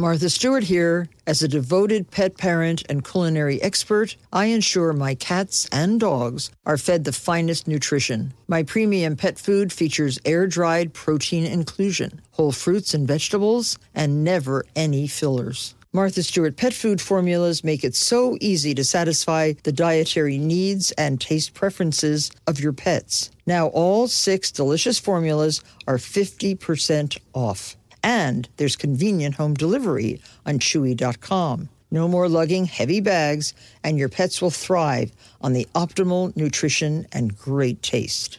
Martha Stewart here. As a devoted pet parent and culinary expert, I ensure my cats and dogs are fed the finest nutrition. My premium pet food features air dried protein inclusion, whole fruits and vegetables, and never any fillers. Martha Stewart pet food formulas make it so easy to satisfy the dietary needs and taste preferences of your pets. Now, all six delicious formulas are 50% off. And there's convenient home delivery on Chewy.com. No more lugging heavy bags, and your pets will thrive on the optimal nutrition and great taste.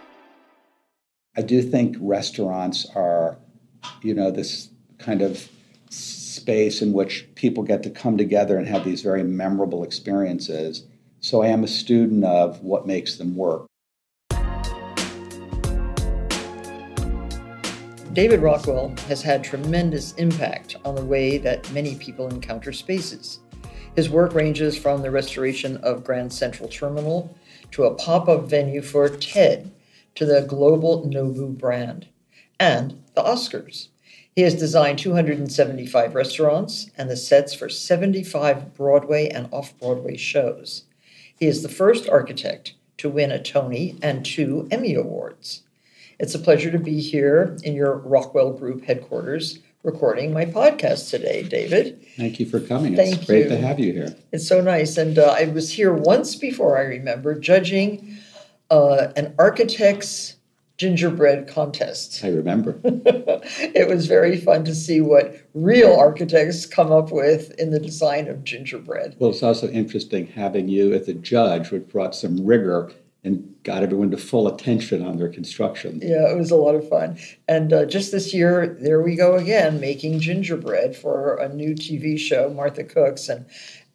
I do think restaurants are, you know, this kind of space in which people get to come together and have these very memorable experiences. So I am a student of what makes them work. David Rockwell has had tremendous impact on the way that many people encounter spaces. His work ranges from the restoration of Grand Central Terminal to a pop up venue for TED, to the global Nobu brand and the Oscars. He has designed 275 restaurants and the sets for 75 Broadway and off Broadway shows. He is the first architect to win a Tony and two Emmy Awards. It's a pleasure to be here in your Rockwell Group headquarters recording my podcast today, David. Thank you for coming. Thank it's great you. to have you here. It's so nice. And uh, I was here once before, I remember, judging uh, an architect's gingerbread contest. I remember. it was very fun to see what real architects come up with in the design of gingerbread. Well, it's also interesting having you as a judge, which brought some rigor and got everyone to full attention on their construction. Yeah, it was a lot of fun. And uh, just this year, there we go again, making gingerbread for a new TV show, Martha Cooks, and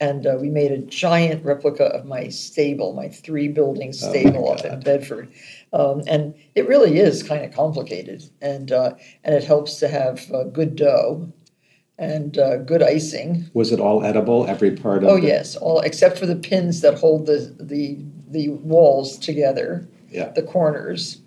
and uh, we made a giant replica of my stable, my three building Oh stable up in Bedford. Um, and it really is kind of complicated, and uh, and it helps to have uh, good dough and uh, good icing. Was it all edible? Every part of Oh it? yes, all except for the pins that hold the the the walls together, Yeah. the corners.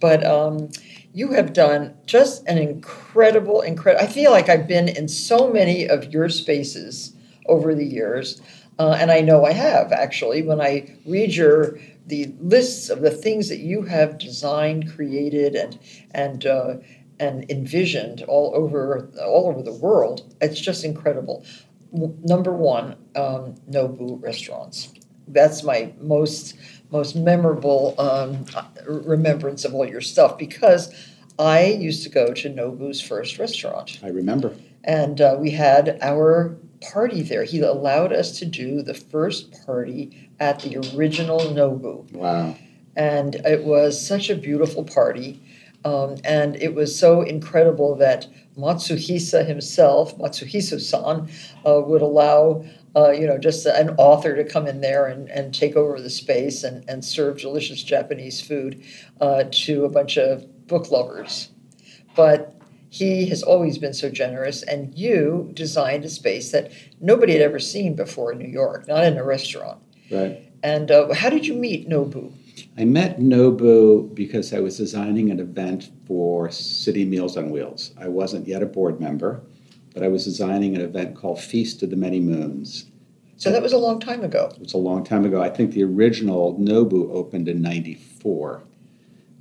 But um, you have done just an incredible, incredible. I feel like I've been in so many of your spaces over the years, uh, and I know I have actually. When I read your the lists of the things that you have designed, created, and and uh, and envisioned all over all over the world, it's just incredible. W- Number one, um, Nobu restaurants. That's my most most memorable um, remembrance of all your stuff because I used to go to Nobu's first restaurant I remember. and uh, we had our party there. He allowed us to do the first party at the original Nobu, Wow. and it was such a beautiful party. Um, and it was so incredible that Matsuhisa himself, Matsuhisa-san, uh, would allow, uh, you know, just an author to come in there and, and take over the space and, and serve delicious Japanese food uh, to a bunch of book lovers. But he has always been so generous, and you designed a space that nobody had ever seen before in New York, not in a restaurant. Right. And uh, how did you meet Nobu? I met Nobu because I was designing an event for City Meals on Wheels. I wasn't yet a board member, but I was designing an event called Feast of the Many Moons. So that was a long time ago. It was a long time ago. I think the original Nobu opened in 94.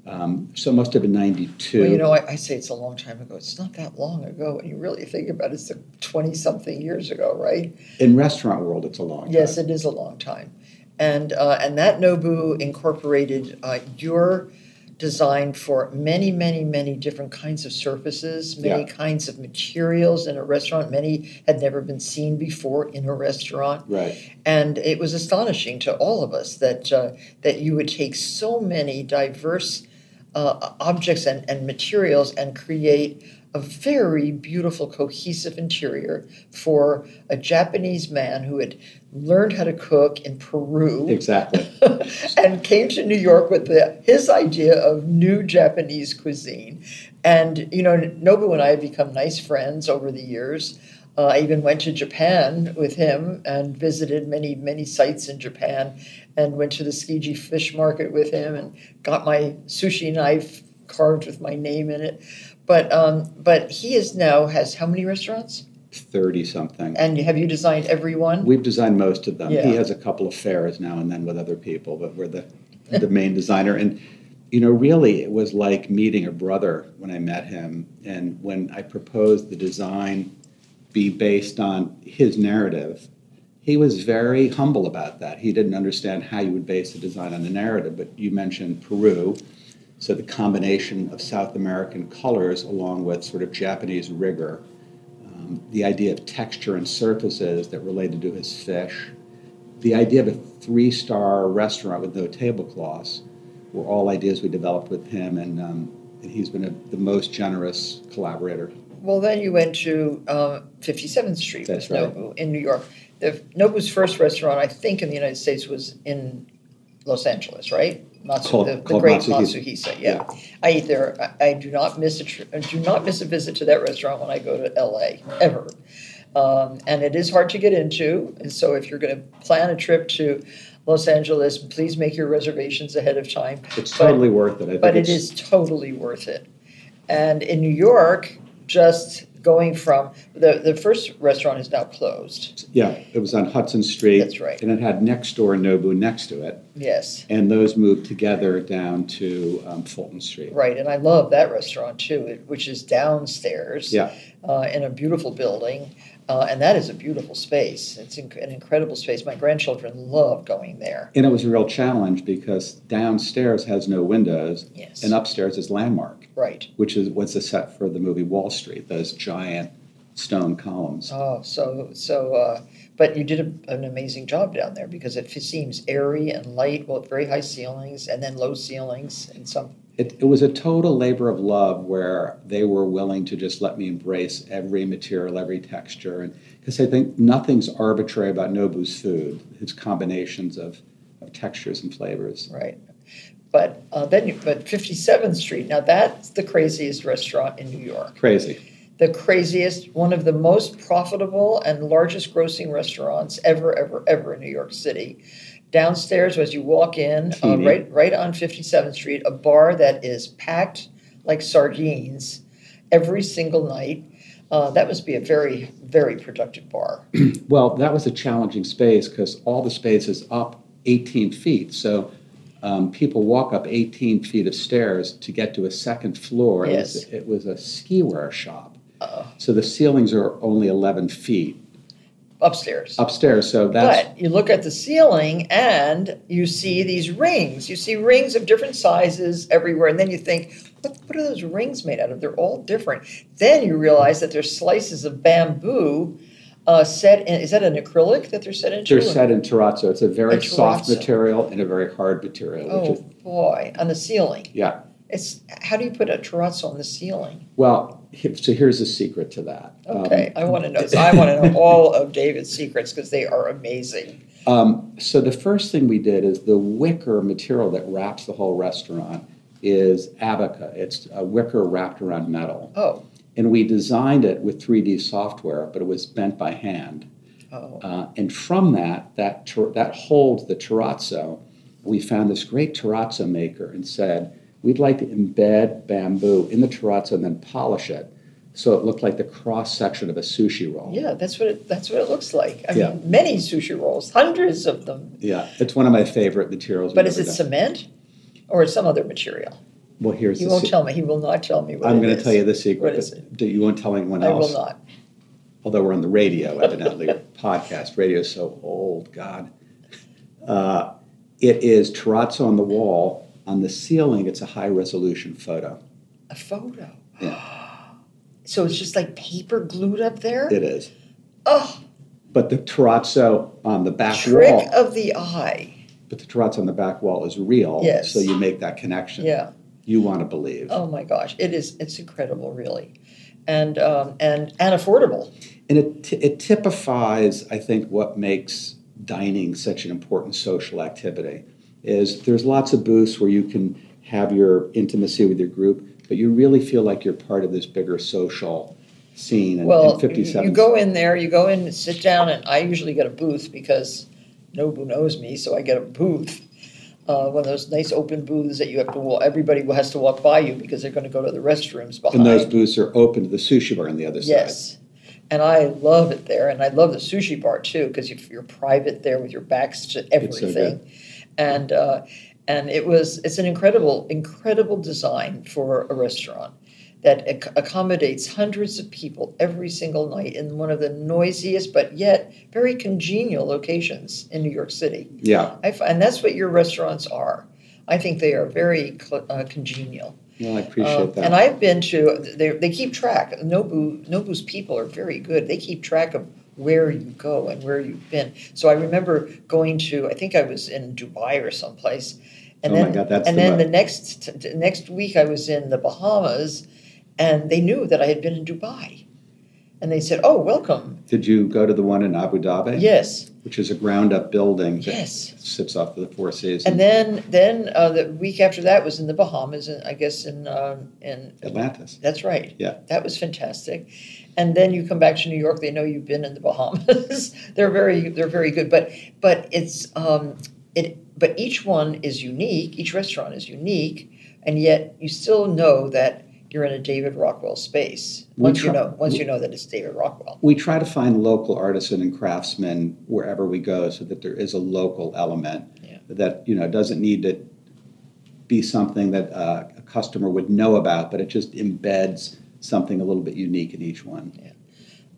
Um, so it must have been 92. Well, you know, I, I, say it's a long time ago. It's not that long ago when you really think about it. It's 20 something years ago, right? In restaurant world, it's a long time. Yes, it is a long time. And, uh, and that Nobu incorporated uh, your design for many, many, many different kinds of surfaces, many yeah. kinds of materials in a restaurant. Many had never been seen before in a restaurant. Right. And it was astonishing to all of us that uh, that you would take so many diverse uh, objects and, and materials and create a very beautiful, cohesive interior for a Japanese man who had learned how to cook in Peru. Exactly. and came to New York with the, his idea of new Japanese cuisine. And, you know, Nobu and I have become nice friends over the years. Uh, I even went to Japan with him and visited many, many sites in Japan and went to the Tsukiji fish market with him and got my sushi knife carved with my name in it. But um, but he is now has how many restaurants? Thirty something. And have you designed every one? We've designed most of them. Yeah. He has a couple of fairs now and then with other people, but we're the the main designer. And you know, really, it was like meeting a brother when I met him. And when I proposed the design be based on his narrative, he was very humble about that. He didn't understand how you would base a design on a narrative. But you mentioned Peru so the combination of South American colors along with sort of Japanese rigor, um, the idea of texture and surfaces that related to his fish, the idea of a three star restaurant with no tablecloths were all ideas we developed with him, and, um, and he's been a, the most generous collaborator. Well, then you went to um, 57th Street That's with right. Nobu in New York. The, Nobu's first restaurant, I think, in the United States was in Los Angeles, right? Matsu, Called- the, the called great Matsuhisa. Matsuhisa. Yeah. I eat there. I, I do not miss a tr- do not miss a visit to that restaurant when I go to LA ever. Um, and it is hard to get into. And so if you're going to plan a trip to Los Angeles, please make your reservations ahead of time. It's But- totally worth it. But it it's- totally worth it. And in New York, just going from the the first restaurant is now closed. Yeah, it was on Hudson Street. That's right. And it had next door Nobu next to it. Yes, And those moved together down to um, Fulton Street. right. And I love that restaurant too, it- which is downstairs Yeah. uh, in a beautiful building. Uh, and that is a beautiful space. It's inc- an incredible space. My grandchildren love going there. And it was a real challenge because downstairs has no windows. Yes. And upstairs is Landmark, Right. which is what's the set for the movie Wall Street, those giant stone columns. Oh, so so. Uh, but you did a, an amazing job down there because it f- seems airy and light. Well, very high ceilings and then low ceilings and some. It, it was a total labor of love where they were willing to just let me embrace every material, every texture. And because I think nothing's arbitrary about Nobu's food, his combinations of, of textures and flavors. Right. But uh, then, you, but 57th Street. Now that's the craziest restaurant in New York. Crazy. The craziest, one of the most profitable and largest grossing restaurants ever, ever, ever in New York City. Downstairs, as you walk in, uh, right, right on 57th Street, a bar that is packed like sardines every single night. Uh, that must be a very, very productive bar. Well, that was a challenging space because all the space is up 18 feet. So um, people walk up 18 feet of stairs to get to a second floor. It was- Yes. It was, a skiwear shop. Oh, So the ceilings are only 11 feet upstairs. upstairs. So that's But you look at the ceiling and you see these rings. You see rings of different sizes everywhere. And then you think, what, what are those rings made out of? They're all different. Then you realize that there's slices of bamboo uh, set in. Is that an acrylic that they're set into? they're set in terrazzo. It's a very A soft material and a very hard material. Oh, is, boy. On the ceiling. yeah. It's How do you put a terrazzo on the ceiling? Well, so here's the secret to that. Um, Okay, I want to know. So I want to know all of David's secrets because they are amazing. Um, so the first thing we did is the wicker material that wraps the whole restaurant is abaca. It's a wicker wrapped around metal. Oh, and we designed it with 3D software, but it was bent by hand. Oh. Uh, and from that, that ter- that holds the terrazzo. We found this great terrazzo maker and said we'd like to embed bamboo in the terrazzo and then polish it so it looked like the cross section of a sushi roll. Yeah, that's what it, that's what it looks like. I Yeah. mean, many sushi rolls, hundreds of them. Yeah, it's one of my favorite materials. But is it done. cement or some other material? Well, here's You the won't se- tell me. He will not tell me what I'm going to tell you the secret. What is but do- You won't tell anyone else. I else. will not. although we're on the radio, evidently, podcast. Radio is so old, God. Uh, it is terrazzo on the wall. On the ceiling, it's a high resolution photo. A photo. Yeah, So it's just like paper glued up there? it is. oh, But the terrazzo on the back trick wall, of the eye. but the terrazzo on the back wall is real. Yes. So you make that connection. Yeah. You want to believe. Oh my gosh, it is. It's incredible, really, and um, and and affordable. And it, t- it typifies, I think, what makes dining such an important social activity. Is there's lots of booths where you can have your intimacy with your group, but you really feel like you're part of this bigger social scene. And, Well, and 57 you go in there, you go in, and sit down, and I usually get a booth because Nobu knows me, so I get a booth. Uh, one of those nice open booths that you have to walk. Everybody has to walk by you because they're going to go to the restrooms behind. and those booths are open to the sushi bar on the other side. Yes. And I love it there. And I love the sushi bar too, because you're private there with your backs to It's so everything. and uh, and it was it's an incredible, incredible design for a restaurant that ac- accommodates hundreds of people every single night in one of the noisiest but yet very congenial locations in New York City. Yeah. I find, and that's what your restaurants are. I think they are very cl- uh, congenial. I appreciate Um, that. And I've been to. They, they keep track. Nobu Nobu's people are very good. They keep track of where you go and where you've been. So I remember going to. I think I was in Dubai or someplace. And Oh my then, God, that's and the then the next next week I was in the Bahamas, and they knew that I had been in Dubai, and they said, "Oh, welcome." Did you go to the one in Abu Dhabi? Yes, Which is a ground up building that Yes. sits off of the Four Seasons. and then then uh, the week after that was in the Bahamas, and I guess in um in Atlantis. That's right. Yeah. That was fantastic. And then you come back to New York, they know you've been in the Bahamas. they're very they're very good. But but it's um it but each one is unique, each restaurant is unique, and yet you still know that you're in a David Rockwell space. Once you know once you know that it's David Rockwell. we try to find local artisan and craftsmen wherever we go so that there is a local element Yeah. that you know doesn't need to be something that uh, a customer would know about but it just embeds something a little bit unique in each one Yeah.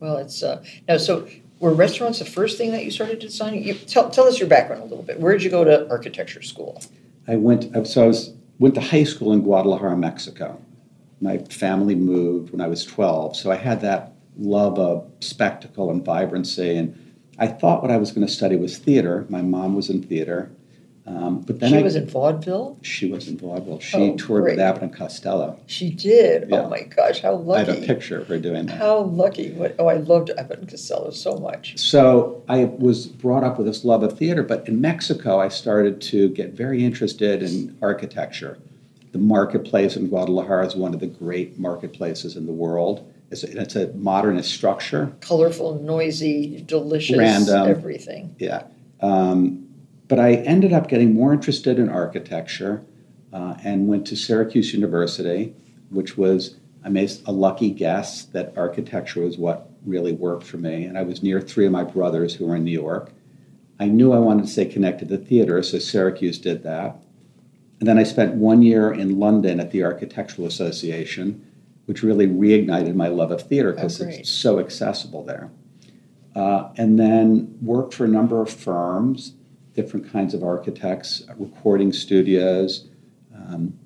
Well, it's uh, now. So, were restaurants the first thing that you started designing? You, tell tell us your background a little bit. Where did you go to architecture school? i went so i was went to high school in guadalajara mexico my family moved when i was 12 so i had that love of spectacle and vibrancy and i thought what i was going to study was theater my mom was in theater um, but then she I, was in vaudeville. She was in vaudeville. She Oh, toured with great. Abbott and Costello. She did. Yeah. Oh my gosh, how lucky! I have a picture of her doing that. How lucky! What? Oh, I loved Abbott and Costello so much. So I was brought up with this love of theater, but in Mexico, I started to get very interested in architecture. The marketplace in Guadalajara is one of the great marketplaces in the world. It's a, it's a modernist structure. Colorful, noisy, delicious, Random. everything. Yeah. Um, but I ended up getting more interested in architecture uh, and went to Syracuse University, which was I made a lucky guess that architecture was what really worked for me. And I was near three of my brothers who were in New York. I knew I wanted to stay connected to theater, so Syracuse did that. And then I spent one year in London at the Architectural Association, which really reignited my love of theater because great. it's so accessible there. Uh, and then worked for a number of firms, different kinds of architects, recording studios. Um,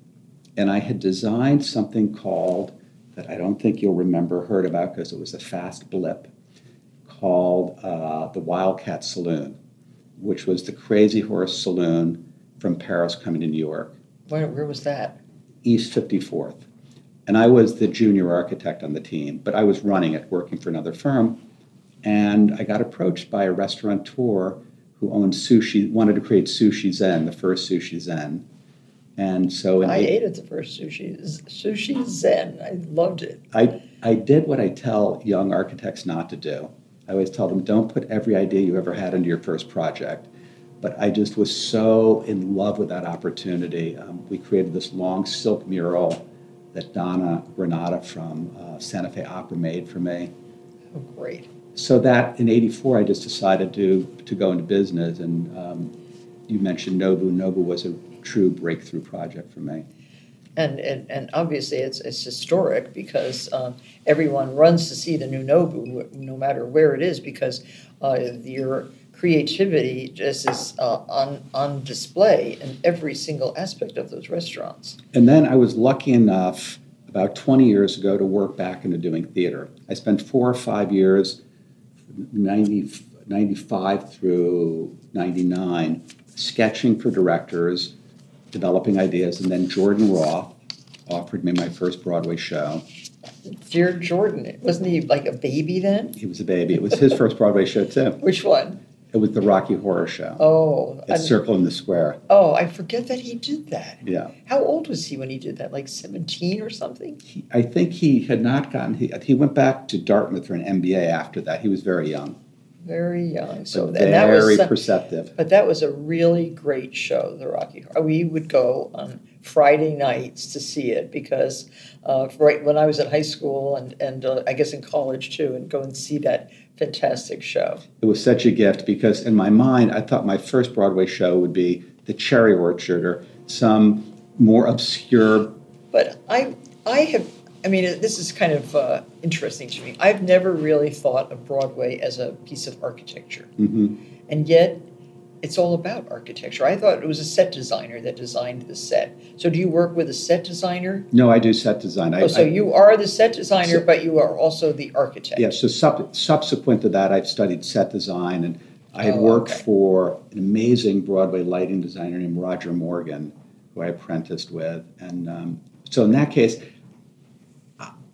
and I had designed something called, that I don't think you'll remember, heard about because it was a fast blip, called uh, the Wildcat Saloon, which was the Crazy Horse Saloon from Paris coming to New York. Where, where was that? East 54th. And I was the junior architect on the team, but I was running it, working for another firm. And I got approached by a restaurateur who owned sushi, wanted to create Sushi Zen, the first Sushi Zen. And so I eight- ate at the first sushi. Sushi Zen. I loved it. I, I did what I tell young architects not to do. I always tell them, don't put every idea you ever had into your first project. But I just was so in love with that opportunity. Um, we created this long silk mural that Donna Granada from uh, Santa Fe Opera made for me. Oh, great. So that in '84, I just decided to to go into business, and um, you mentioned Nobu. Nobu was a true breakthrough project for me. And, and, and obviously it's, it's historic because um, everyone runs to see the new Nobu, no matter where it is, because uh, your creativity just is uh, on, on display in every single aspect of those restaurants. And then I was lucky enough about 20 years ago to work back into doing theater. I spent four or five years, 90, 95 through 99, sketching for directors developing ideas, and then Jordan Roth offered me my first Broadway show. Dear Jordan, wasn't he like a baby then? He was a baby. It was his first Broadway show too. Which one? It was the Rocky Horror Show. Oh, at Circle in the Square. Oh, I forget that he did that. Yeah. How old was he when he did that? Like seventeen or something? He, I think he had not gotten. He, he went back to Dartmouth for an MBA after that. He was very young very young. So but that was perceptive. But that was a really great show, the Rocky Horror. We would go on Friday nights to see it because uh, right when I was at high school and and uh, I guess in college too, and go and see that fantastic show. It was such a gift because in my mind, I thought my first Broadway show would be The Cherry Orchard or some more obscure. But I I have I mean, this is kind of uh, interesting to me. I've never really thought of Broadway as a piece of architecture. Mm-hmm. And yet, it's all about architecture. I thought it was a set designer that designed the set. So, do you work with a set designer? No, I do set design. I, oh, so I, you are the set designer, so, but you are also the architect. Yeah. So, sub, subsequent to that, I've studied set design, and I had oh, worked okay. for an amazing Broadway lighting designer named Roger Morgan, who I apprenticed with. And um, so, in that case,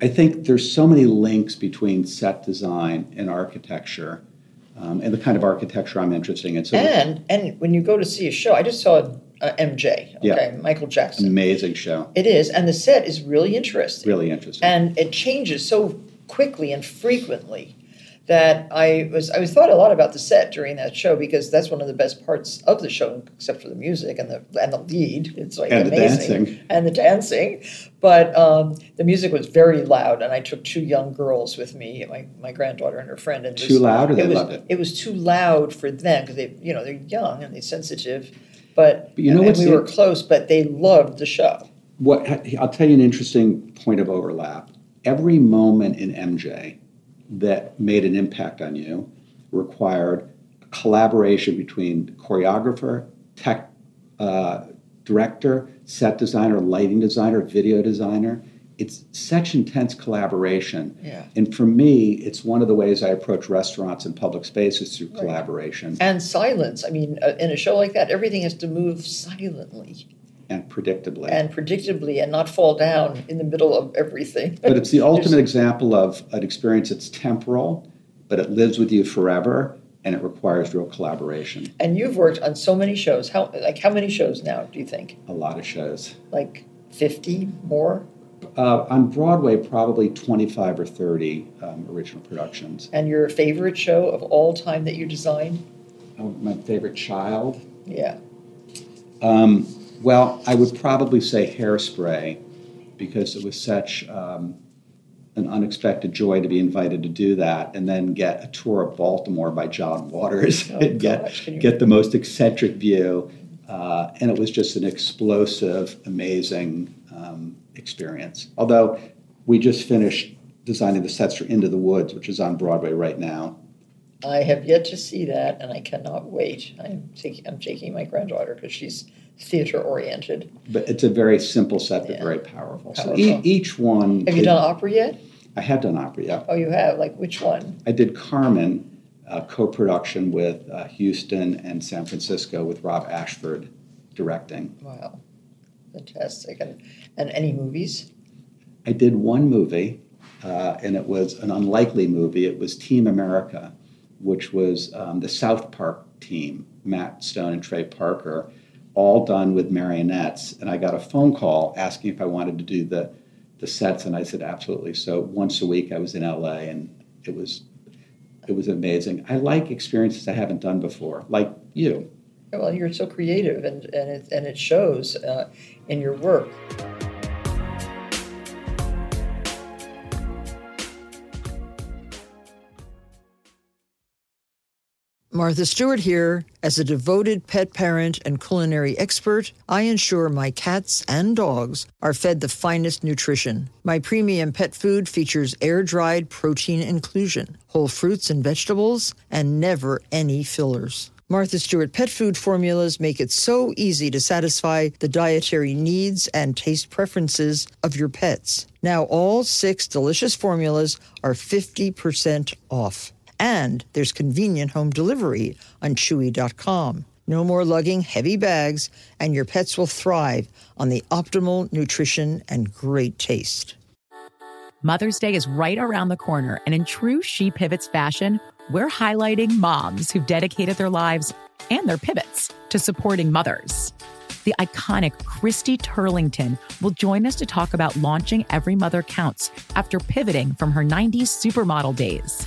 I think there's so many links between set design and architecture, um, and the kind of architecture I'm interested in. So and and when you go to see a show, I just saw uh, MJ. Okay, yeah. Michael Jackson. Amazing show. It is, and the set is really interesting. Really interesting, and it changes so quickly and frequently that I was I was thought a lot about the set during that show because that's one of the best parts of the show, except for the music and the and the lead. It's like and amazing the and the dancing. But um, the music was very loud, and I took two young girls with me, my, my granddaughter and her friend. And too was, loud, or they was, loved it. It was too loud for them because they you know they're young and they're sensitive. But, but you know what? We were close, but they loved the show. What I'll tell you an interesting point of overlap. Every moment in MJ that made an impact on you required collaboration between choreographer, tech uh, director, set designer, lighting designer, video designer. It's such intense collaboration. Yeah. And for me, it's one of the ways I approach restaurants and public spaces through right. collaboration. And silence. I mean, uh, in a show like that, everything has to move silently and predictably. And predictably, and not fall down in the middle of everything. but it's the ultimate example of an experience that's temporal, but it lives with you forever, and it requires real collaboration. And you've worked on so many shows. How like how many shows now? Do you think? A lot of shows. Like fifty more. Uh, on Broadway, probably 25 or 30 um, original productions. And your favorite show of all time that you designed? Oh, my favorite child? Yeah. Um, well, I would probably say hairspray because it was such um, an unexpected joy to be invited to do that and then get a tour of Baltimore by John Waters oh, and get, gosh, get the most eccentric view. Uh, and it was just an explosive, amazing um, experience. Although we just finished designing the sets for Into the Woods, which is on Broadway right now. I have yet to see that, and I cannot wait. I'm taking, I'm taking my granddaughter because she's theater oriented. But it's a very simple set, but yeah. very powerful. powerful. So e- each one. Have you done opera yet? I have done opera, yeah. Oh, you have? Like which one? I did Carmen, a co production with uh, Houston and San Francisco with Rob Ashford directing. Wow. Fantastic. And, and any movies? I did one movie, uh, and it was an unlikely movie. It was Team America, which was um, the South Park team, Matt Stone and Trey Parker all done with marionettes. And I got a phone call asking if I wanted to do the the sets? And I said, absolutely. So once a week I was in LA and it was it was amazing. I like experiences I haven't done before, like you. Well, you're so creative and, and, it, and it shows uh, in your work. Martha Stewart here. As a devoted pet parent and culinary expert, I ensure my cats and dogs are fed the finest nutrition. My premium pet food features air dried protein inclusion, whole fruits and vegetables, and never any fillers. Martha Stewart pet food formulas make it so easy to satisfy the dietary needs and taste preferences of your pets. Now, all six delicious formulas are 50% off. And there's convenient home delivery on Chewy.com. No more lugging heavy bags, and your pets will thrive on the optimal nutrition and great taste. Mother's Day is right around the corner, and in true She Pivots fashion, we're highlighting moms who've dedicated their lives and their pivots to supporting mothers. The iconic Christy Turlington will join us to talk about launching Every Mother Counts after pivoting from her 90s supermodel days.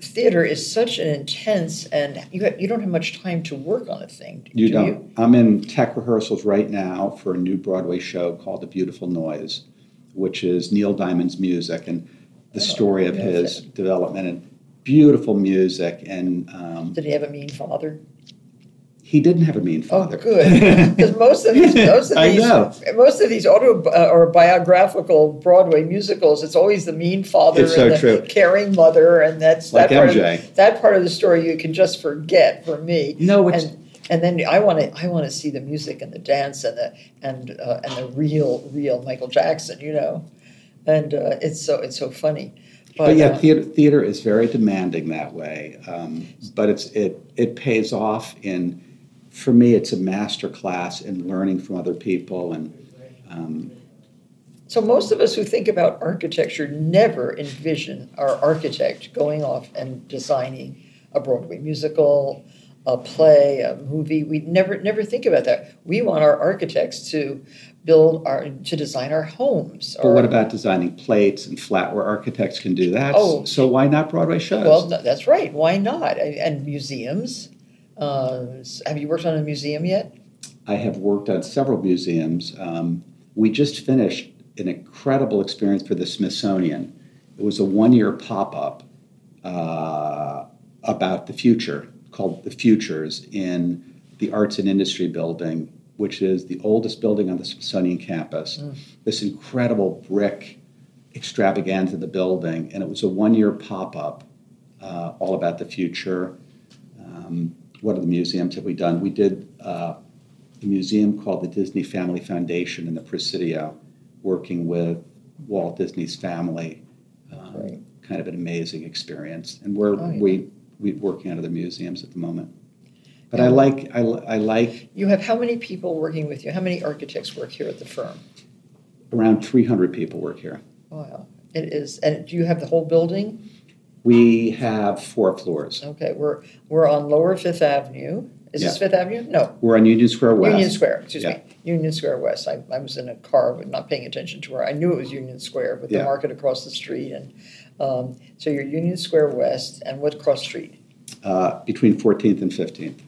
theater is such an intense and you have, you don't have much time to work on a thing. You do don't. You? I'm in tech rehearsals right now for a new Broadway show called The Beautiful Noise, which is Neil Diamond's music and the story of his it. development and beautiful music. And um, Did he have a mean father? He didn't have a mean father. Oh, father. good. Because most of these, most of these, most of these auto uh, or biographical Broadway musicals, it's always the mean father It's and so the true. caring mother, and that's Like that part MJ. Of the, that part of the story you can just forget for me. No, it's- and and then I want to I want to see the music and the dance and the and uh, and the real real Michael Jackson, you know, and uh, it's so it's so funny. But yeah, uh, theater, theater is very demanding that way. Um, but it's it it pays off in, for me, it's a master class in learning from other people and um, So most of us who think about architecture never envision our architect going off and designing a Broadway musical, a play, a movie. We never never think about that. We want our architects to build our to design our homes. But what about designing plates and flatware? Architects can do that. Oh. so why not Broadway shows? Well, no, that's right. Why not? And and museums. Uh, have you worked on a museum yet? I have worked on several museums. Um, we just finished an incredible experience for the Smithsonian. It was a one year pop up uh, about the future called The Futures in the Arts and Industry Building, which is the oldest building on the Smithsonian campus. Mm. This incredible brick extravaganza of the building, and it was a one year pop up uh, all about the future. Um, what are the museums have we done? We did uh, a museum called the Disney Family Foundation in the Presidio, working with Walt Disney's family. Um, kind of an amazing experience, and we're oh, yeah. we we're working out of the museums at the moment. But I like I, I like. You have how many people working with you? How many architects work here at the firm? Around 300 people work here. Wow, it is. And do you have the whole building? We have four floors. Okay, we're we're on Lower Fifth Avenue. Is yeah. this Fifth Avenue? No. We're on Union Square West. Union Square, excuse yeah. me. Union Square West. I, I was in a car, but not paying attention to where I knew it was Union Square with yeah. the market across the street. And um, so you're Union Square West, and what cross street? Uh, between 14th and 15th.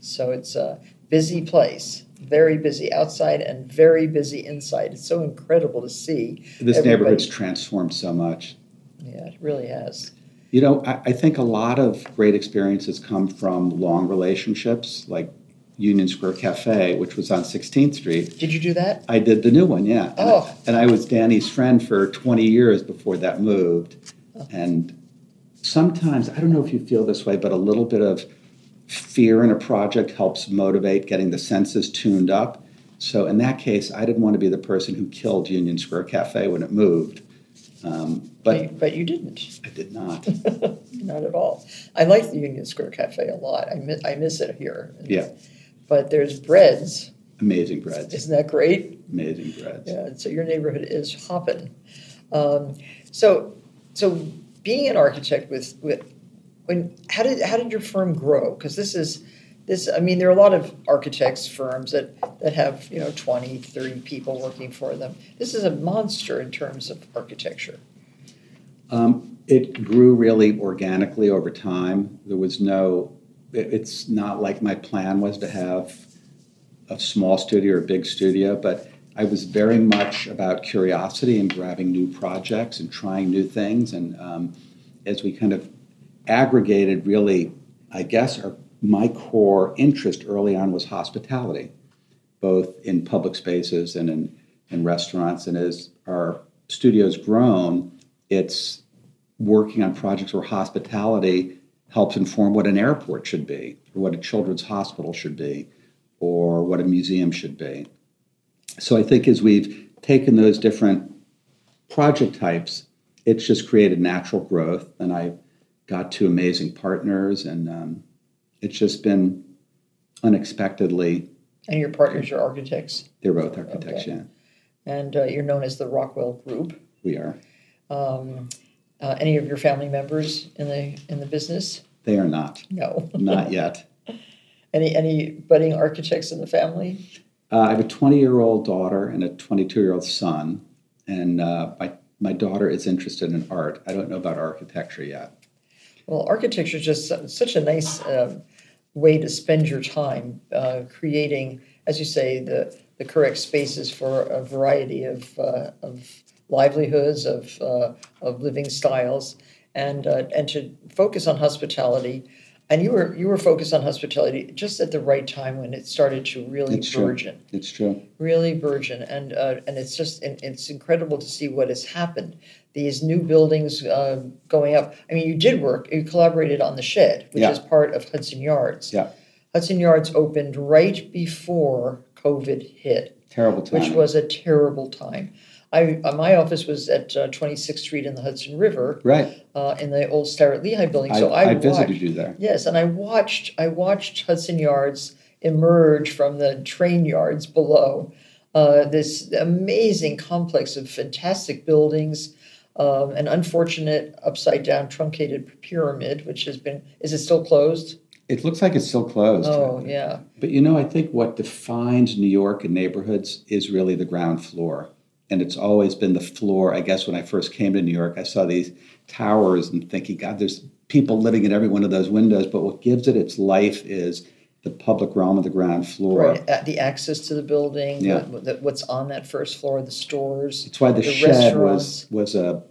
So it's a busy place, very busy outside and very busy inside. It's so incredible to see. This everybody. neighborhood's transformed so much. Yeah, it really has. You know, I, I, think a lot of great experiences come from long relationships, like Union Square Cafe, which was on 16th Street. Did you do that? I did the new one, yeah. Oh. And I, oh. and I was Danny's friend for 20 years before that moved. Oh. And sometimes, I don't know if you feel this way, but a little bit of fear in a project helps motivate getting the senses tuned up. So in that case, I didn't want to be the person who killed Union Square Cafe when it moved. Um, but, but you didn't. I did not. not at all. I like the Union Square Cafe a lot. I miss, I miss it here. Yeah. But there's breads. Amazing breads. Isn't that great? Amazing breads. Yeah. So your neighborhood is hopping. Um, so so being an architect with with when how did how did your firm grow? Because this is this i mean there are a lot of architects firms that that have you know 20 30 people working for them. This is a monster in terms of architecture. Um, it grew really organically over time. There was no it, it's not like my plan was to have a small studio or a big studio but i was very much about curiosity and grabbing new projects and trying new things. And um, as we kind of aggregated really i guess our my core interest early on was hospitality, both in public spaces and in, in restaurants. And as our studio's grown, it's working on projects where hospitality helps inform what an airport should be, or what a children's hospital should be, or what a museum should be. So I think as we've taken those different project types, it's just created natural growth. And I got two amazing partners and um, it's just been unexpectedly. And your partners are architects? They're both architects, okay. yeah. And uh, you're known as the Rockwell Group. We are. Um, uh, any of your family members in the in the business? They are not. No, not yet. any any budding architects in the family? Uh, I have a 20 year old daughter and a 22 year old son, and uh, my my daughter is interested in art. I don't know about architecture yet. Well, architecture is just such a nice uh, way to spend your time uh, creating, as you say, the, the correct spaces for a variety of, uh, of livelihoods, of, uh, of living styles, and, uh, and to focus on hospitality. And you were you were focused on hospitality just at the right time when it started to really it's burgeon. True. It's true. Really burgeon, and uh, and it's just it's incredible to see what has happened these new buildings uh, going up. I mean, you did work, you collaborated on the shed, which yeah. is part of Hudson Yards. Yeah. Hudson Yards opened right before COVID hit. Terrible time. Which was a terrible time. I, uh, my office was at uh, 26th Street in the Hudson River, right, uh, in the old Starrett Lehigh building. So I, I, I visited you there. Yes, and I watched I watched Hudson Yards emerge from the train yards below. Uh, this amazing complex of fantastic buildings, um, an unfortunate upside down truncated pyramid, which has been, is it still closed? It looks like it's still closed. Oh, yeah. But you know, I think what defines New York and neighborhoods is really the ground floor. And it's always been the floor. I guess when I first came to New York, I saw these towers and thinking, God, there's people living in every one of those windows. But what gives it its life is the public realm of the ground floor. Right, the access to the building, Yeah. what- what- what's on that first floor, the stores. That's why the, shed was was a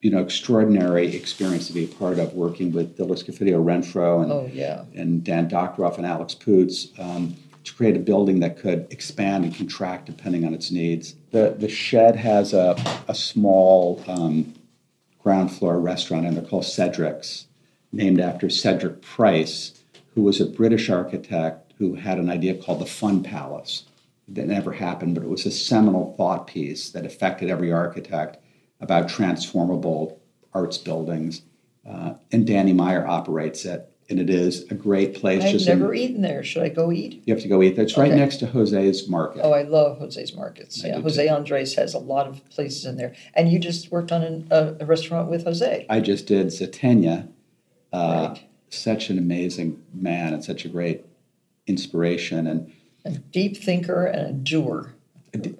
you know extraordinary experience to be a part of, working with Diller Scofidio Renfro and Oh, yeah. and Dan Doctoroff and Alex Poots um, to create a building that could expand and contract depending on its needs. The the shed has a a small um, ground floor restaurant, and they're called Cedric's, named after Cedric Price, who was a British architect who had an idea called the Fun Palace. That never happened, but it was a seminal thought piece that affected every architect about transformable arts buildings. Uh, and Danny Meyer operates it, and it is a great place. I've just in- never eaten there. Should I go eat? you have to go eat there. It's right next to Jose's Market. Oh, I love Jose's Markets. I Yeah, Jose Andres has a lot of places in there. And you just worked on an, a, a restaurant with Jose. I just did Zaytinya. Uh, Such an amazing man and such a great inspiration, and A deep thinker and a doer.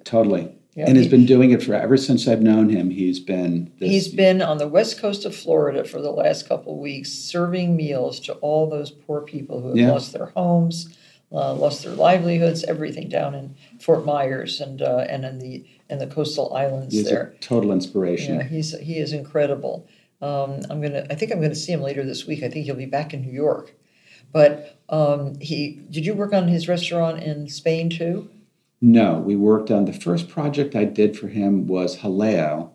totally. Yeah, and he, has been doing it for ever since I've known him. He's been this, He's been on the west coast of Florida for the last couple of weeks, serving meals to all those poor people who have Yeah. lost their homes, uh, lost their livelihoods, everything down in Fort Myers and uh, and in the in the coastal islands he's there. a total inspiration. Yeah, he's he is incredible. Um, I'm gonna. I think I'm gonna see him later this week. I think he'll be back in New York. But um, he did you work on his restaurant in Spain too? No, we worked on the first project I did for him was Jaleo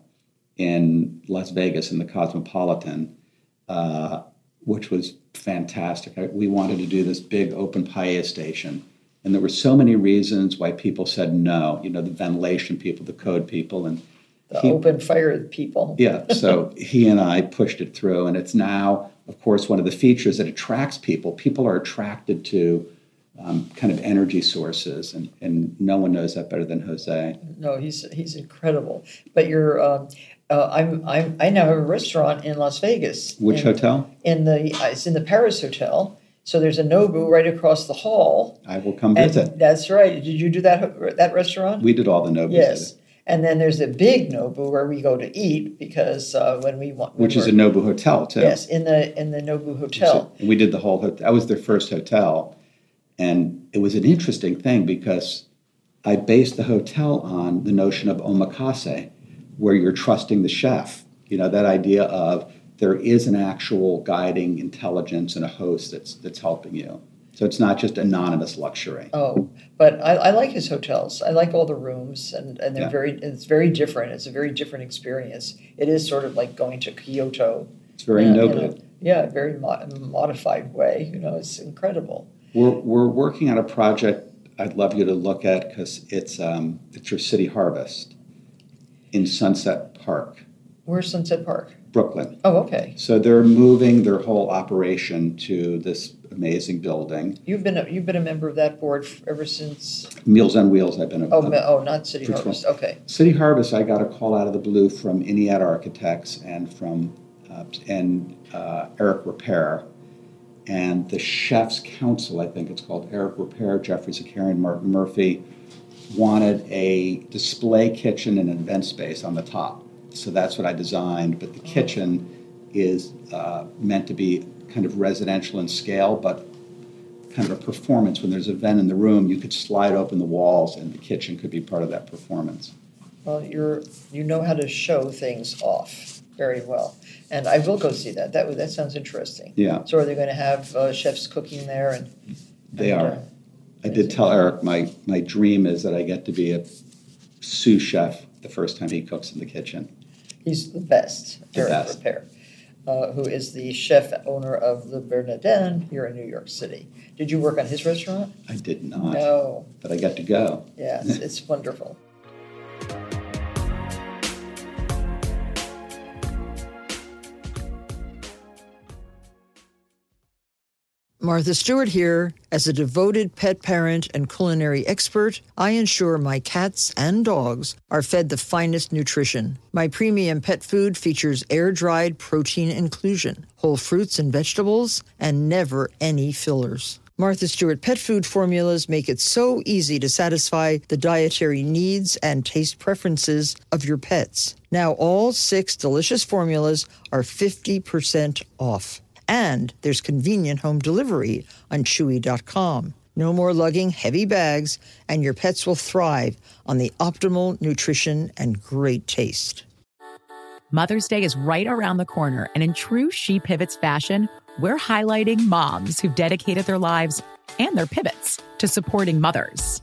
in Las Vegas in the Cosmopolitan, uh, which was fantastic. I, we wanted to do this big open paella station, and there were so many reasons why people said no. You know, the ventilation people, the code people, and The he- open fire people. yeah, so he and I pushed it through, and it's now, of course, one of the features that attracts people. People are attracted to um, kind of energy sources, and, and no one knows that better than Jose. No, he's he's incredible. But you're, um, uh, I'm I'm I now have a restaurant in Las Vegas. Which in, hotel? In the uh, it's in the Paris Hotel. So there's a Nobu right across the hall. I will come visit. that's right. Did you do that that restaurant? We did all the Nobus, Yes. And then there's a big Nobu where we go to eat because uh, when we want, which is a Nobu hotel too. yes in the in the Nobu Hotel. And we did the whole. hotel. That was their first hotel, and it was an interesting thing because I based the hotel on the notion of omakase, where you're trusting the chef. You know that idea of there is an actual guiding intelligence and a host that's that's helping you. So it's not just anonymous luxury. Oh, but I, I like his hotels. I like all the rooms, and, and they're Yeah. very. It's very different. It's a very different experience. It is sort of like going to Kyoto. It's very in a- in a- yeah, very mo- modified way. You know, it's incredible. We're, we're working on a project I'd love you to look at because it's, um, it's your city harvest in Sunset Park, Where's Sunset Park? Brooklyn. Oh, okay. So they're moving their whole operation to this amazing building. You've been a, you've been a member of that board f- ever since. Meals on Wheels, I've been a, Oh, me- oh, not City Harvest. Okay. City Harvest, I got a call out of the blue from Ennead Architects and from uh, and uh, Eric Ripert, and the Chefs Council, I think it's called Eric Ripert, Geoffrey Zakarian, Martin Murphy, wanted a display kitchen and an event space on the top. So that's what I designed. But the kitchen is uh, meant to be kind of residential in scale, but kind of a performance. When there's a event in the room, you could slide open the walls, and the kitchen could be part of that performance. Well, you're you know how to show things off very well, and I will go see that. That would- that sounds interesting. Yeah. So are they going to have uh, chefs cooking there and? They and, are. uh, I did tell Eric my my dream is that I get to be a sous chef the first time he cooks in the kitchen. He's the best, The Eric best. Ripert, uh, who is the chef owner of the Bernardin here in New York City. Did you work on his restaurant? I did not, No. but I got to go. Yeah, it's, it's wonderful. Martha Stewart here. As a devoted pet parent and culinary expert, I ensure my cats and dogs are fed the finest nutrition. My premium pet food features air dried protein inclusion, whole fruits and vegetables, and never any fillers. Martha Stewart pet food formulas make it so easy to satisfy the dietary needs and taste preferences of your pets. Now, all six delicious formulas are 50% off. And there's convenient home delivery on Chewy.com. No more lugging heavy bags, and your pets will thrive on the optimal nutrition and great taste. Mother's Day is right around the corner, and in true She Pivots fashion, we're highlighting moms who've dedicated their lives and their pivots to supporting mothers.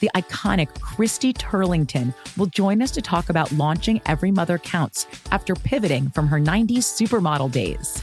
The iconic Christy Turlington will join us to talk about launching Every Mother Counts after pivoting from her 90s supermodel days.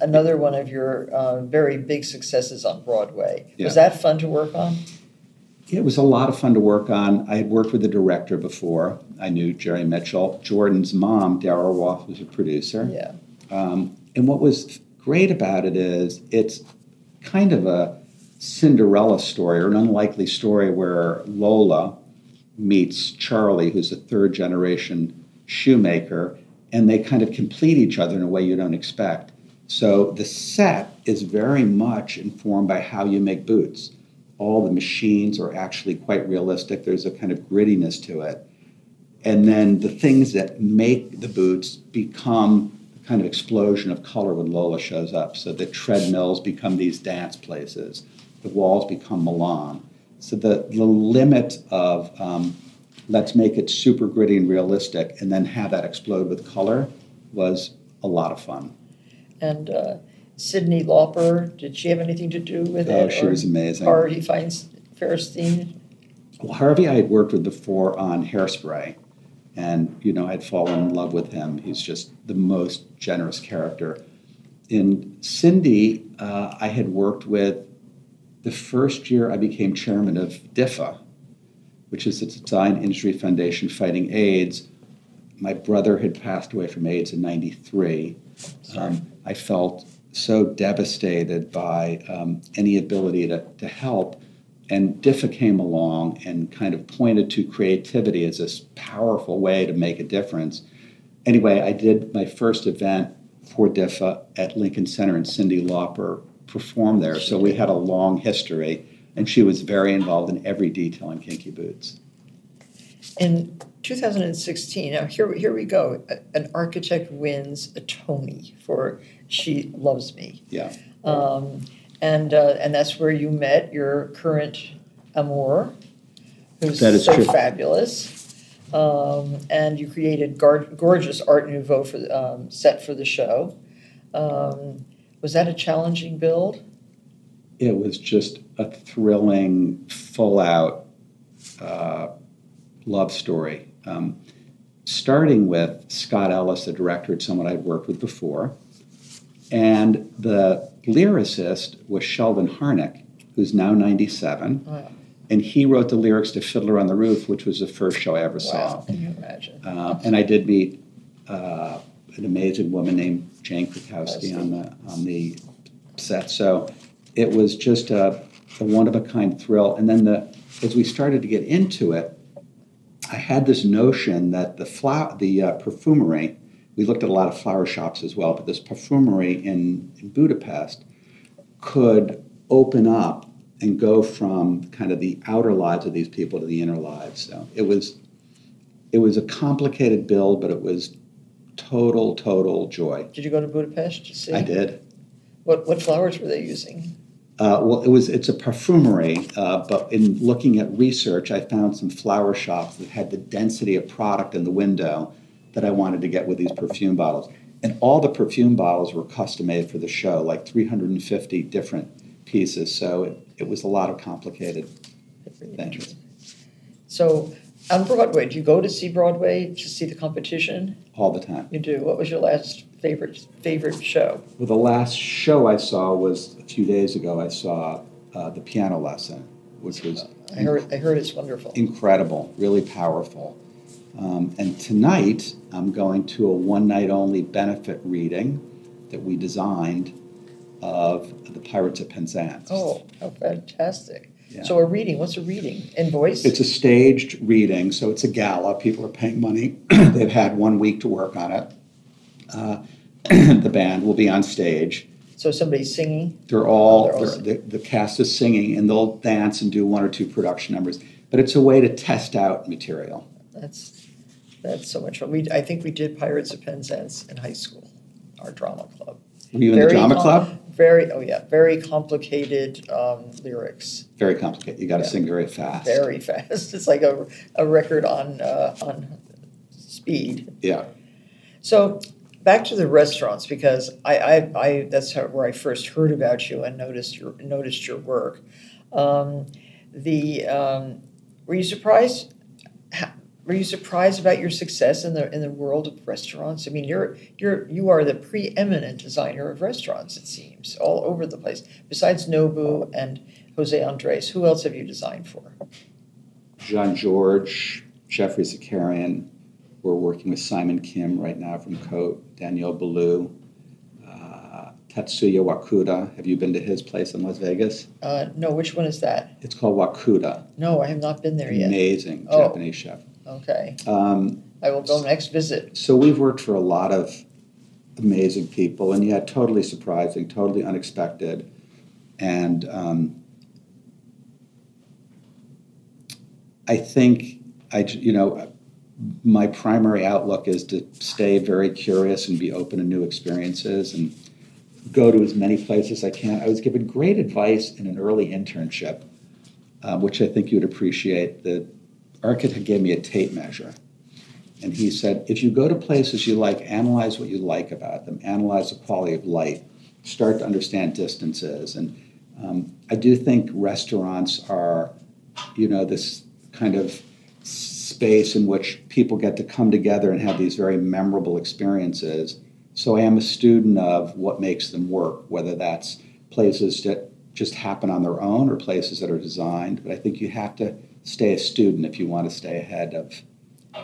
another one of your uh, very big successes on Broadway. Yeah. Was that fun to work on? It was a lot of fun to work on. I had worked with the director before. I knew Jerry Mitchell. Jordan's mom, Daryl Roth, was a producer. Yeah. Um, and what was great about it is it's kind of a Cinderella story or an unlikely story where Lola meets Charlie, who's a third generation shoemaker, and they kind of complete each other in a way you don't expect. So the set is very much informed by how you make boots. All the machines are actually quite realistic. There's a kind of grittiness to it. And then the things that make the boots become a kind of explosion of color when Lola shows up. So the treadmills become these dance places, the walls become Milan. So the, the limit of um, let's make it super gritty and realistic and then have that explode with color was a lot of fun. And uh, Cyndi Lauper, did she have anything to do with oh, it? she was amazing. Harvey finds Fierstein. Well, Harvey, I had worked with before on Hairspray, and you know, I'd fallen in love with him. He's just the most generous character. In Cyndi, uh, I had worked with the first year I became chairman of DIFFA, which is the Design Industry Foundation Fighting AIDS. My brother had passed away from AIDS in '93. Um, I felt so devastated by um, any ability to, to help. And DIFFA came along and kind of pointed to creativity as this powerful way to make a difference. Anyway, I did my first event for DIFFA at Lincoln Center, and Cyndi Lauper performed there. So we had a long history, and she was very involved in every detail in Kinky Boots. In 2016, now here, here we go. An architect wins a Tony for she loves me. Yeah. Um, and uh, and that's where you met your current amour, who's so true. fabulous. Um, and you created gar- gorgeous Art Nouveau for um, set for the show. Um, was that a challenging build? it was just a thrilling, full out uh, love story. Um, starting with Scott Ellis, the director, and someone I'd worked with before. And the lyricist was Sheldon Harnick, who's now 97. Wow. And he wrote the lyrics to Fiddler on the Roof, which was the first show I ever wow. saw. Can you imagine? Uh, and I did meet uh, an amazing woman named Jane Krakowski on the, on the set. So it was just a, a one of a kind thrill. And then the, as we started to get into it, I had this notion that the flower, the uh, perfumery, we looked at a lot of flower shops as well, but this perfumery in, in Budapest could open up and go from kind of the outer lives of these people to the inner lives. So it was it was a complicated build, but it was total, total joy. Did you go to Budapest to see? I did. What what flowers were they using? Uh, well, it was it's a perfumery, uh, but in looking at research, I found some flower shops that had the density of product in the window that I wanted to get with these perfume bottles. And all the perfume bottles were custom made for the show, like 350 different pieces. So it, it was a lot of complicated things. So on Broadway, do you go to see Broadway to see the competition? All the time. You do. What was your last favorite favorite show? Well, the last show I saw was a few days ago. I saw uh, the piano lesson, which was I heard I heard it's wonderful, incredible, really powerful. Um, and tonight I'm going to a one night only benefit reading that we designed of the Pirates of Penzance. Oh, how fantastic! Yeah. So a reading, what's a reading in voice? It's a staged reading, so it's a gala. People are paying money. They've had one week to work on it. Uh, the band will be on stage. So somebody's singing. They're all, they're all they're, the, the cast is singing, and they'll dance and do one or two production numbers. But it's a way to test out material. That's that's so much fun. We I think we did Pirates of Penzance in high school, our drama club. Were you in the drama com- club? Very oh yeah, very complicated um, lyrics. Very complicated. You got to yeah. sing very fast. Very fast. It's like a, a record on uh, on speed. Yeah. So back to the restaurants because I, I, I that's how, where I first heard about you and noticed your noticed your work. Um, the um, were you surprised? Were you surprised about your success in the in the world of restaurants? I mean, you're you're you are the preeminent designer of restaurants. It seems all over the place. Besides Nobu and Jose Andres, who else have you designed for? Jean George, Geoffrey Zakarian. We're working with Simon Kim right now from Cote, Daniel Boulud, uh, Tetsuya Wakuda. Have you been to his place in Las Vegas? Uh, no, which one is that? It's called Wakuda. No, I have not been there yet. Amazing oh. Japanese chef. Okay. Um, I will go next visit. So we've worked for a lot of amazing people, and yet totally surprising, totally unexpected, and um, I think I, you know, my primary outlook is to stay very curious and be open to new experiences and go to as many places as I can. I was given great advice in an early internship, uh, which I think you would appreciate. The architect gave me a tape measure. And he said, if you go to places you like, analyze what you like about them, analyze the quality of light, start to understand distances. And um, I do think restaurants are, you know, this kind of space in which people get to come together and have these very memorable experiences. So I am a student of what makes them work, whether that's places that just happen on their own or places that are designed. But I think you have to stay a student if you want to stay ahead of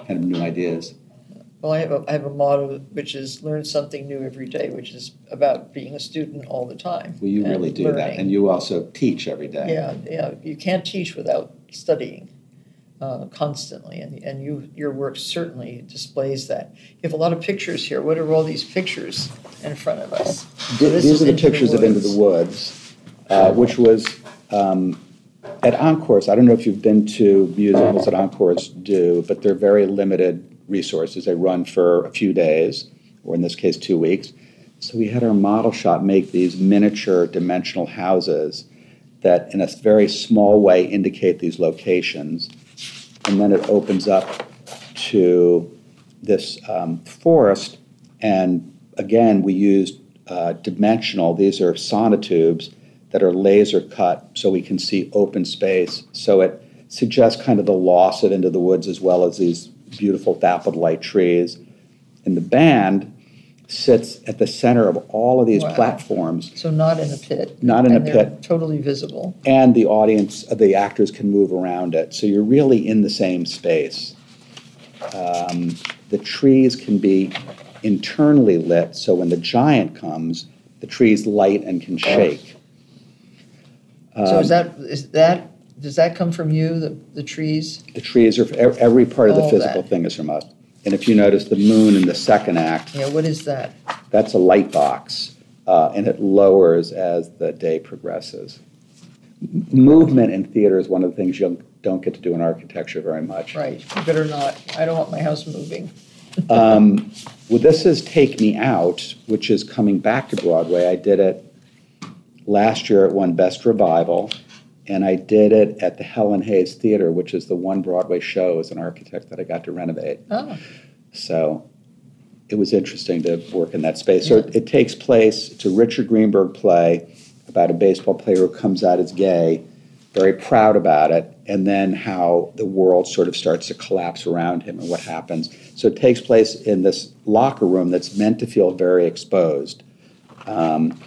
kind of new ideas. Well, I have a, I have a motto which is learn something new every day, which is about being a student all the time. Well, you really do learning. that, and you also teach every day. Yeah, yeah. You can't teach without studying uh, constantly, and, and you your work certainly displays that. You have a lot of pictures here. What are all these pictures in front of us? So these are the pictures the of Into the Woods, uh, which was um, at Encores. I don't know if you've been to musicals that Encores do, but they're very limited resources. They run for a few days, or in this case, two weeks. So we had our model shop make these miniature dimensional houses that, in a very small way, indicate these locations and then it opens up to this um, forest. And again, we used uh, dimensional, these are sonotubes that are laser cut so we can see open space. So it suggests kind of the loss of Into the Woods as well as these beautiful dappled light trees. In the band sits at the center of all of these Wow. platforms, So not in a pit. Not in a and they're pit. Totally visible. and the audience, uh, the actors can move around it. So you're really in the same space. Um, the trees can be internally lit, so when the giant comes, the trees light and can shake. So is Um, that, is that, does that come from you, the, the trees? The trees are, every part of the physical that. thing is from us. And if you notice the moon in the second act, Yeah, what is that? that's a light box, uh, and it lowers as the day progresses. M- Movement in theater is one of the things you don't get to do in architecture very much. Right, you better not. I don't want my house moving. Um, well, this is Take Me Out, which is coming back to Broadway. I did it last year. It won Best Revival, and I did it at the Helen Hayes Theater, which is the one Broadway show as an architect that I got to renovate. Oh, So it was interesting to work in that space. So it, it takes place, it's a Richard Greenberg play about a baseball player who comes out as gay, very proud about it, and then how the world sort of starts to collapse around him and what happens. So it takes place in this locker room that's meant to feel very exposed. Um,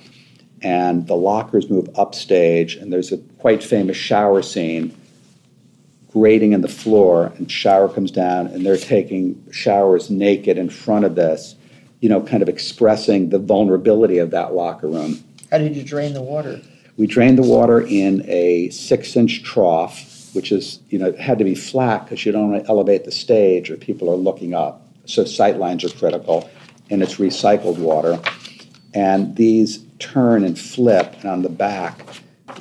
and the lockers move upstage, and there's a quite famous shower scene grating in the floor and shower comes down and they're taking showers naked in front of this you know kind of expressing the vulnerability of that locker room. How did you drain the water? we drained the water in a six inch trough which is you know it had to be flat because you don't want to elevate the stage or people are looking up. So sight lines are critical and it's recycled water. And these turn and flip and on the back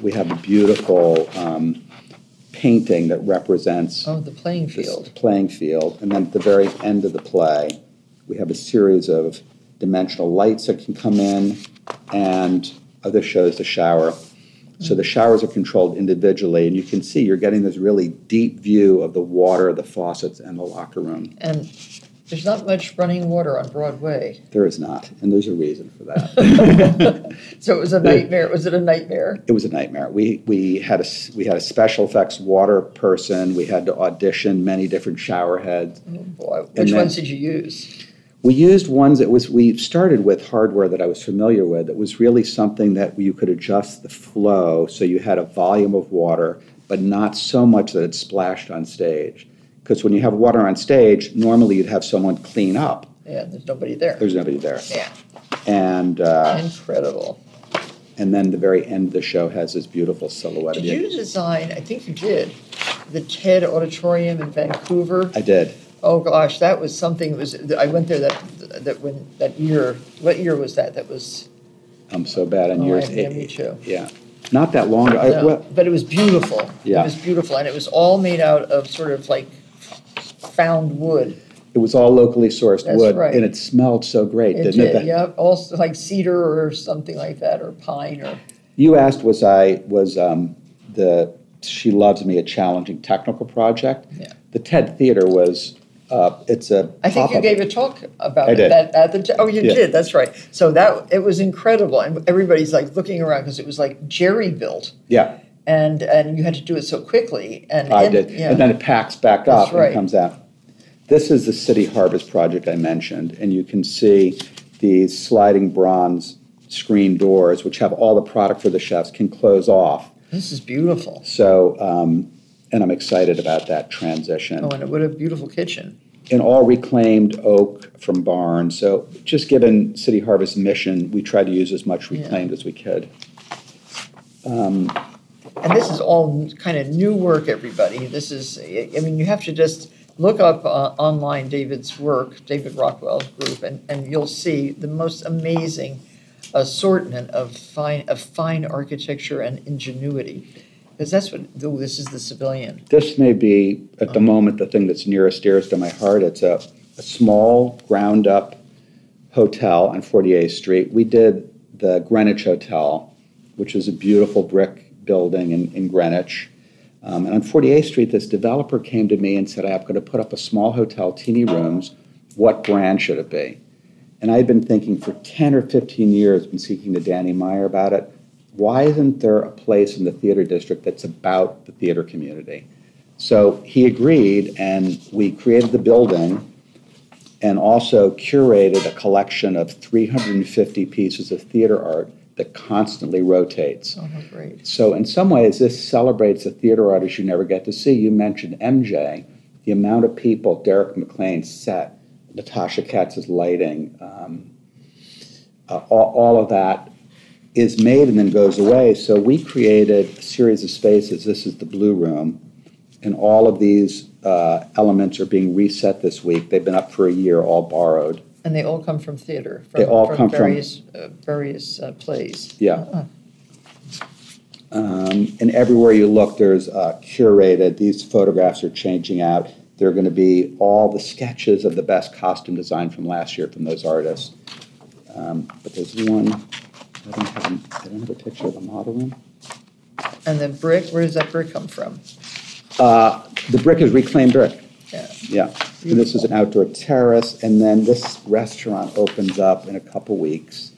we have a beautiful um, painting that represents Oh, the playing field. playing field. And then at the very end of the play, we have a series of dimensional lights that can come in, and other shows the shower. So the showers are controlled individually, and you can see you're getting this really deep view of the water, the faucets, and the locker room. And there's not much running water on Broadway. There is not, and there's a reason for that. So it was a nightmare. Was it a nightmare? it was a nightmare. We we had a we had a special effects water person. We had to audition many different shower heads. Oh, boy. And Which then- ones did you use? We used ones that was, we started with hardware that I was familiar with. That was really something that you could adjust the flow so you had a volume of water, but not so much that it splashed on stage. Because when you have water on stage, normally you'd have someone clean up. Yeah, there's nobody there. There's nobody there. Yeah, And, uh, incredible. and then the very end of the show has this beautiful silhouette Did of you design, I think you did, the TED Auditorium in Vancouver? I did. Oh, gosh, that was something, it was, I went there that, that when, that year, what year was that? That was, I'm so bad on Oh, yours. yeah, me too. Yeah. Not that long ago. I- well, but it was beautiful. Yeah. It was beautiful, and it was all made out of sort of like found wood. It was all locally sourced That's wood, right. and it smelled so great, It didn't did, That- yeah, also like cedar or something like that, or pine or, You asked, was I, was um, the She Loves Me a challenging technical project? Yeah. The TED Theater was, uh, it's a. I think you gave a talk about I it did. that, at the, oh, you Yeah. did, that's right. So that, it was incredible, and everybody's like looking around, because it was like jerry built, Yeah, and, and you had to do it so quickly, and. I and- did. yeah. And then it packs back That's up right. and comes out. This is the City Harvest project I mentioned, and you can see these sliding bronze screen doors, which have all the product for the chefs, can close off. This is beautiful. So, um, and I'm excited about that transition. Oh, and what a beautiful kitchen. and all reclaimed oak from barns. So just given City Harvest mission, we tried to use as much reclaimed as we could. Um, And this is all kind of new work, everybody. This is, I mean, you have to just look up uh, online David's work, David Rockwell's group, and, and you'll see the most amazing assortment of fine, of fine architecture and ingenuity. Because that's what, oh, this is the civilian. this may be, at the moment, the thing that's nearest, dearest to my heart. It's a, a small, ground-up hotel on 48th Street. We did the Greenwich Hotel, which is a beautiful brick building in, in Greenwich. Um, and on 48th Street, this developer came to me and said, I'm going to put up a small hotel, teeny rooms. What brand should it be? And I had been thinking for 10 or 15 years, been speaking to Danny Meyer about it. why isn't there a place in the theater district that's about the theater community? So he agreed, and we created the building and also curated a collection of 350 pieces of theater art that constantly rotates. Oh, great. So, in some ways, this celebrates the theater artists you never get to see. You mentioned MJ, the amount of people, Derek McLane's set, Natasha Katz's lighting, um, uh, all, all of that is made and then goes away. So, we created a series of spaces. This is the Blue Room, and all of these uh, elements are being reset this week. They've been up for a year, all borrowed. And they all come from theater. From, They all come from- various, uh, various uh, plays. Yeah. Uh, Um, and everywhere you look, there's uh, curated, these photographs are changing out. They're going to be all the sketches of the best costume design from last year from those artists. Um, but there's one, I don't have, a- I don't have a picture of the model room. And the brick, where does that brick come from? Uh, the brick is reclaimed brick. Yeah. Yeah. And this is an outdoor terrace, and then this restaurant opens up in a couple weeks.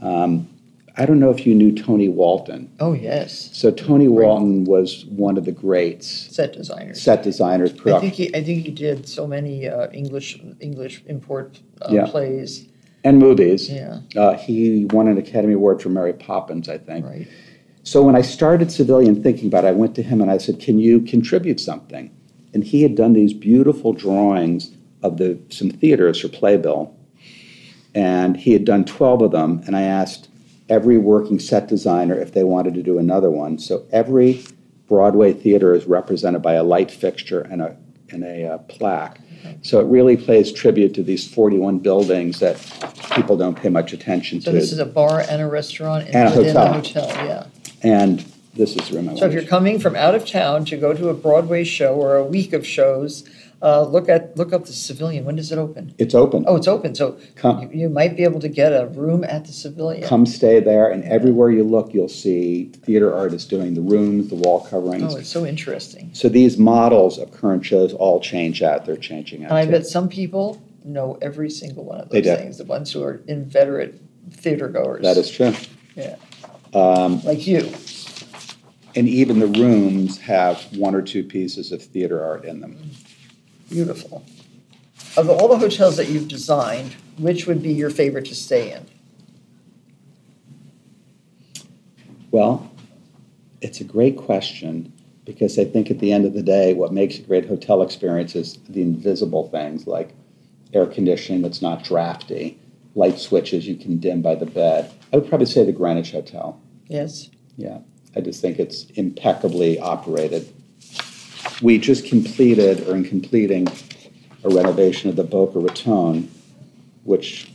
Um, I don't know if you knew Tony Walton. Oh, yes. So Tony Walton was one of the greats, Set designers. set designers, I think he, I think he did so many uh, English, English import uh, Yeah. plays. and movies. Yeah. Uh, he won an Academy Award for Mary Poppins, I think. Right. So when I started Civilian thinking about it, I went to him and I said, "Can you contribute something?" And he had done these beautiful drawings of the some theaters for Playbill, and he had done twelve of them. And I asked every working set designer if they wanted to do another one. So every Broadway theater is represented by a light fixture and a and a uh, plaque. So it really pays tribute to these 41 buildings that people don't pay much attention So to. So this is a bar and a restaurant And a within a hotel. hotel, yeah. and this is I So if you're coming from out of town to go to a Broadway show or a week of shows, uh, look at, look up the Civilian. When does it open? It's open. Oh, it's open, so Come. you, you might be able to get a room at the Civilian. Come stay there, and everywhere you look, you'll see theater artists doing the rooms, the wall coverings. Oh, it's so interesting. So these models of current shows all change out. They're changing out. And I too. bet some people know every single one of those things, the ones who are inveterate theater goers. that is true. Yeah, Um, like you. And even the rooms have one or two pieces of theater art in them. Beautiful. Of all the hotels that you've designed, which would be your favorite to stay in? Well, it's a great question because I think at the end of the day, what makes a great hotel experience is the invisible things like air conditioning that's not drafty, light switches you can dim by the bed. I would probably say the Greenwich Hotel. Yes. Yeah, I just think it's impeccably operated. We just completed, or in completing, a renovation of the Boca Raton, which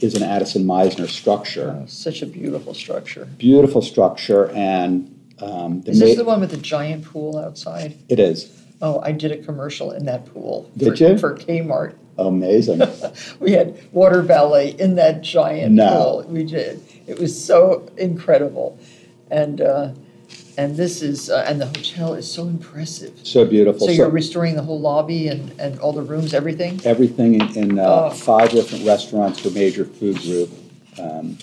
is an Addison Mizner structure. Oh, such a beautiful structure. Beautiful structure, and um, the Is this ma- the one with the giant pool outside? it is Oh, I did a commercial in that pool. Did for, you? For Kmart. amazing. We had water ballet in that giant No. pool. We did. It was so incredible. And uh, and this is uh, and the hotel is so impressive. so beautiful. So you're restoring the whole lobby and, and all the rooms, everything? everything in, in uh, Oh. five different restaurants for major food group. Um,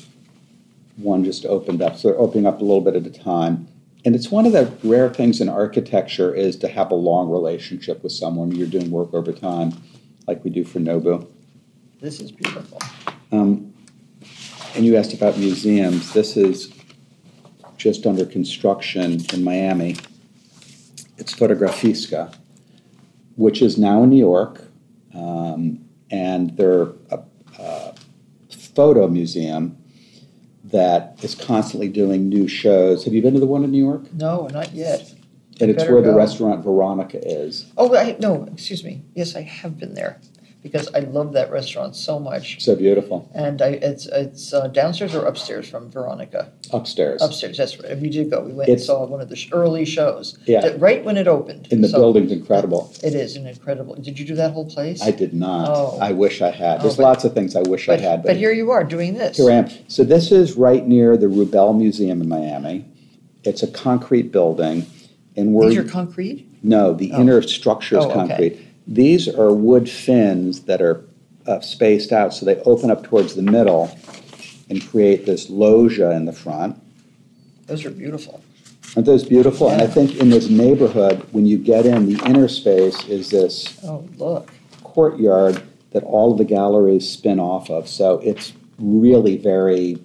one just opened up, so they're opening up a little bit at a time. And it's one of the rare things in architecture is to have a long relationship with someone. You're doing work over time, like we do for Nobu. This is beautiful. Um, and you asked about museums. This is just under construction in Miami. It's Fotografiska, which is now in New York. Um, and they're a, a photo museum that is constantly doing new shows. Have you been to the one in New York? No, not yet. And it's where the restaurant Veronica is. Oh, I, no, excuse me. Yes, I have been there because I love that restaurant so much. So beautiful. And I, it's it's uh, downstairs or upstairs from Veronica. Upstairs. Upstairs, that's right. We did go. We went It's- and saw one of the sh- early shows. Yeah. Right when it opened. And the So building's incredible. It is an incredible. Did you do that whole place? I did not. Oh. I wish I had. There's Oh, but- lots of things I wish I had. but here you are doing this. Here I am. So this is right near the Rubell Museum in Miami. It's a concrete building, and we're These are concrete? no, the Oh. inner structure is Oh, okay. These are wood fins that are uh, spaced out, so they open up towards the middle and create this loggia in the front. Those are beautiful. Aren't those beautiful? And I think in this neighborhood, when you get in, the inner space is this Oh, look. courtyard that all of the galleries spin off of. So it's really very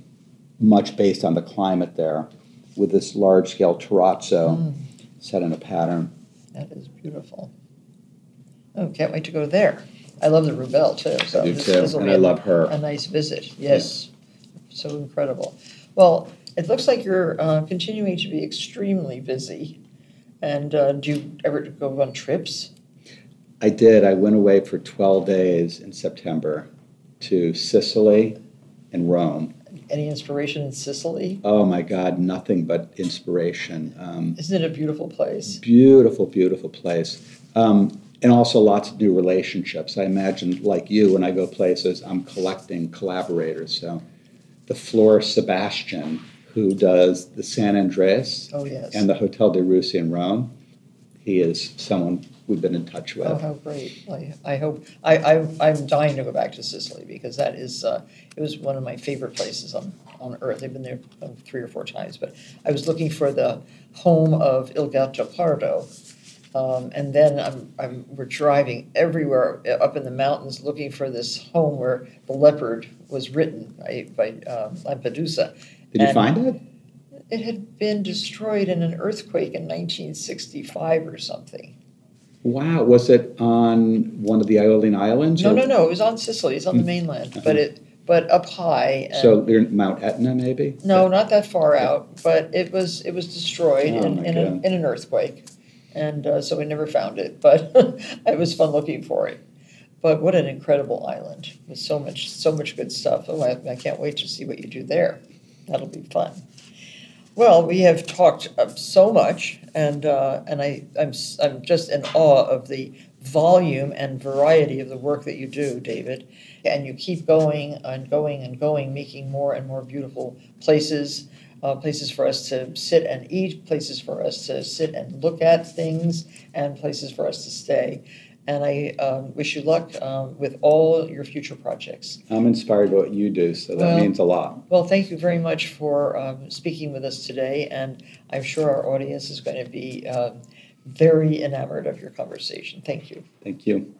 much based on the climate there with this large scale terrazzo Mm. set in a pattern. That is beautiful. Oh, can't wait to go there. I love the Rubell too. So I do this- too, this'll and I love her. A nice visit. Yes, so incredible. Well, it looks like you're uh, continuing to be extremely busy. And uh, do you ever go on trips? I did. I went away for 12 days in September to Sicily and Rome. Any inspiration in Sicily? Oh my God, nothing but inspiration. Um, Isn't it a beautiful place? beautiful, beautiful place. Um, and also lots of new relationships. I imagine, like you, when I go places, I'm collecting collaborators. So the florist Sebastian, who does the San Andreas Oh, yes. and the Hotel de Russie in Rome, he is someone we've been in touch with. Oh, how great! I, I hope I, I I'm dying to go back to Sicily because that is uh, it was one of my favorite places on on earth. I've been there uh, three or four times, but I was looking for the home of Il Gattopardo. Um, and then I'm, I'm, we're driving everywhere uh, up in the mountains looking for this home where the leopard was written by, by um, Lampedusa. Did you find it? It had been destroyed in an earthquake in 1965 or something. Wow, was it on one of the Ionian Islands? No, or- no, no. It was on Sicily. It's on the Mm. mainland, but it but up high. And So you're Mount Etna, maybe? no, not that far out. But it was it was destroyed Oh, in in, a, in an earthquake, and uh, so we never found it. But it was fun looking for it. But what an incredible island with so much so much good stuff. Oh, I, I can't wait to see what you do there. That'll be fun. Well, we have talked so much, and uh, and I I'm I'm just in awe of the volume and variety of the work that you do, David. And you keep going and going and going, making more and more beautiful places, uh, places for us to sit and eat, places for us to sit and look at things, and places for us to stay. And I um, wish you luck um, with all your future projects. I'm inspired by what you do, so that Well- means a lot. Well, thank you very much for um, speaking with us today, and I'm sure our audience is going to be um, very enamored of your conversation. Thank you. Thank you.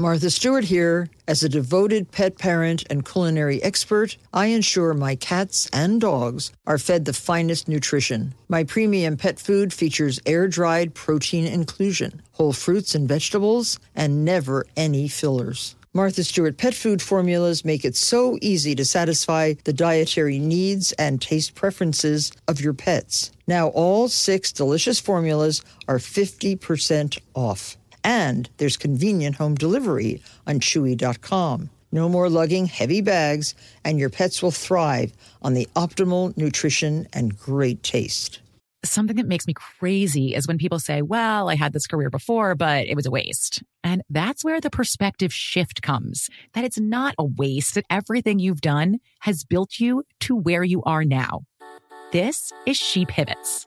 Martha Stewart here. As a devoted pet parent and culinary expert, I ensure my cats and dogs are fed the finest nutrition. My premium pet food features air dried protein inclusion, whole fruits and vegetables, and never any fillers. Martha Stewart pet food formulas make it so easy to satisfy the dietary needs and taste preferences of your pets. Now, all six delicious formulas are 50% off. And there's convenient home delivery on Chewy.com. No more lugging heavy bags, and your pets will thrive on the optimal nutrition and great taste. Something that makes me crazy is when people say, well, I had this career before, but it was a waste. And that's where the perspective shift comes that it's not a waste, that everything you've done has built you to where you are now. This is She Pivots,